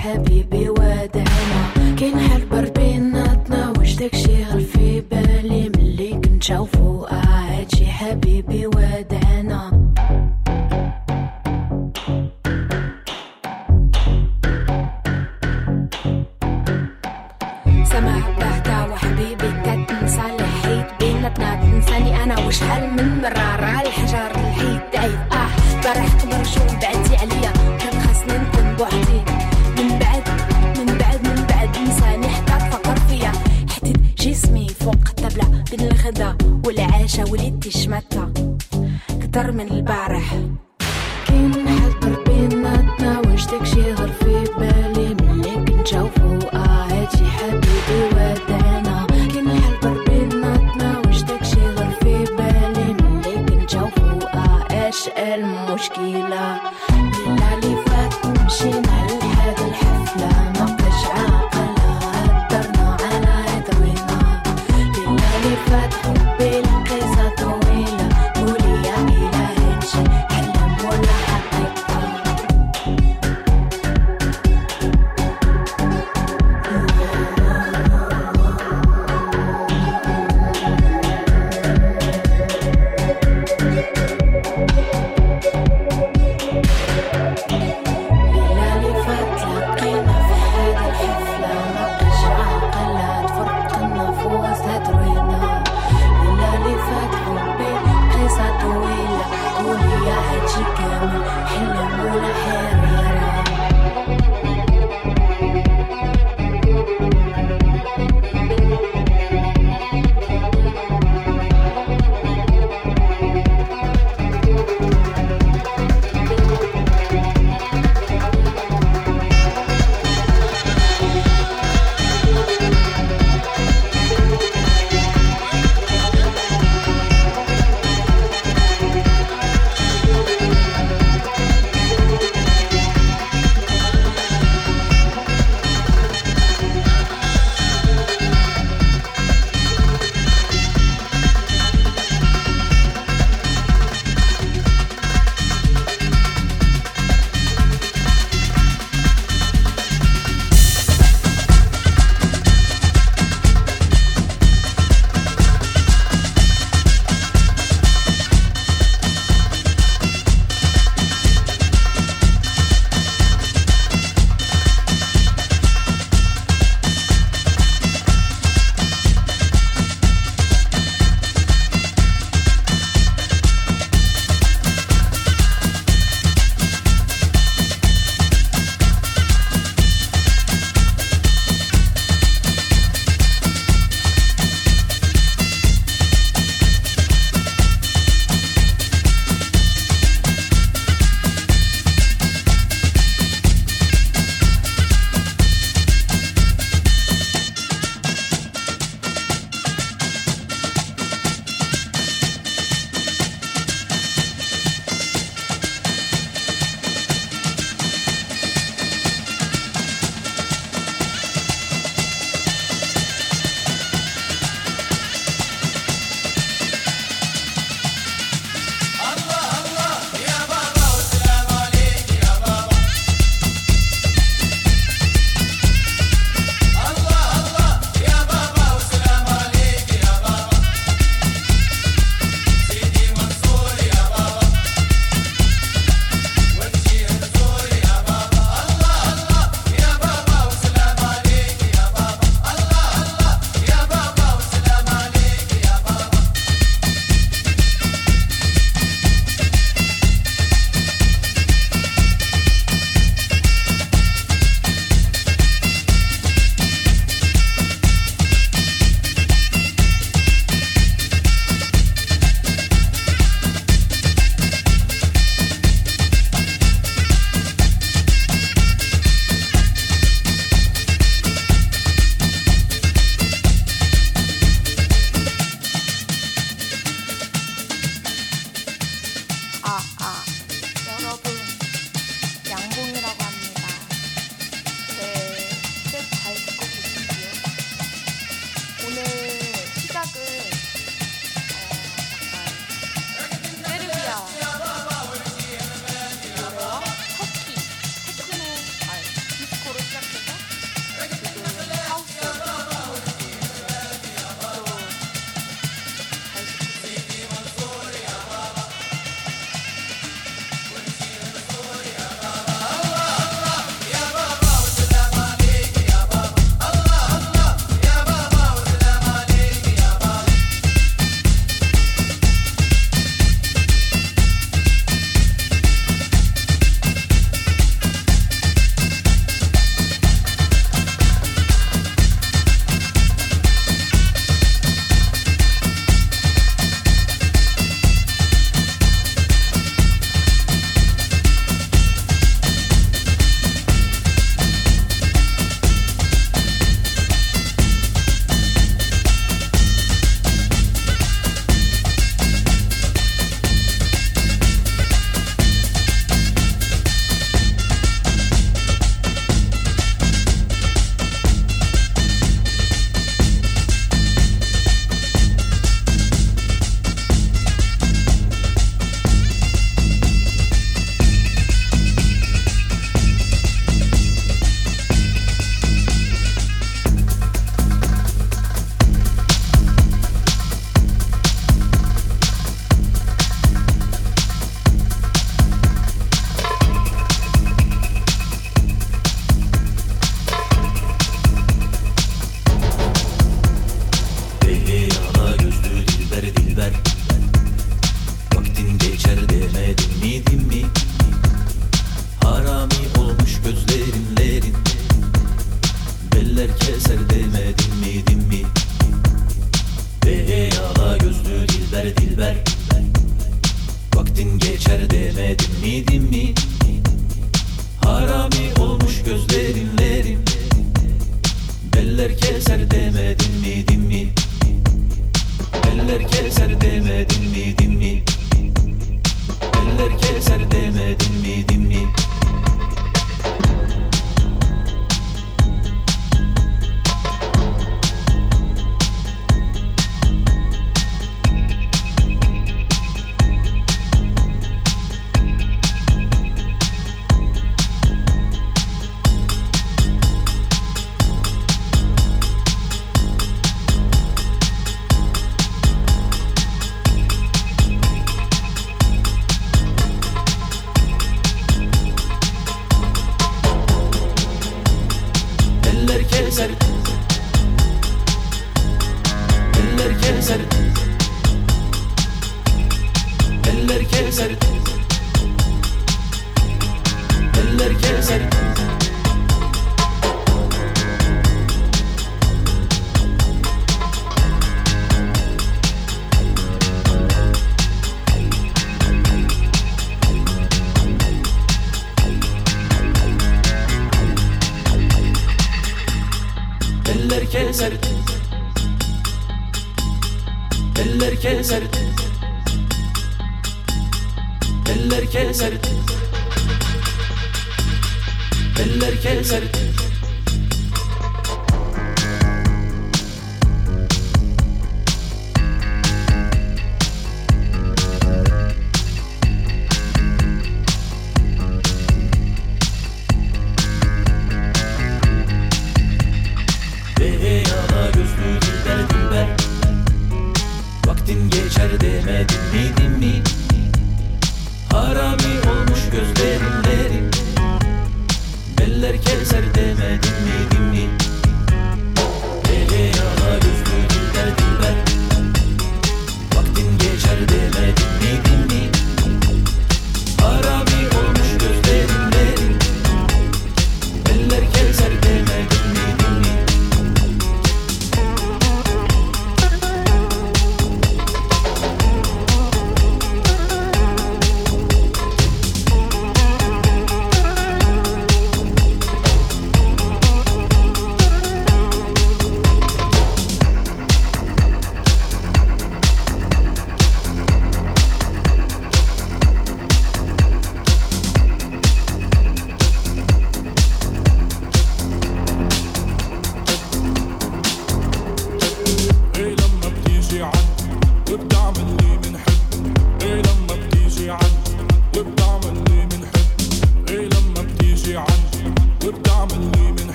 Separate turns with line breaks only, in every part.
happy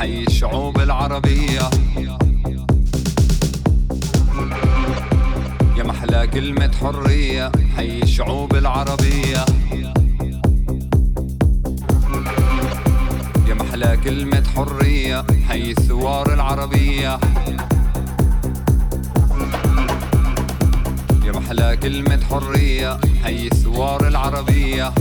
حي الشعوب العربية. يا محلى كلمة حرية حي الشعوب العربية. يا محلى كلمة حرية حي الثوار العربية. يا محلى كلمة حرية حي الثوار العربية.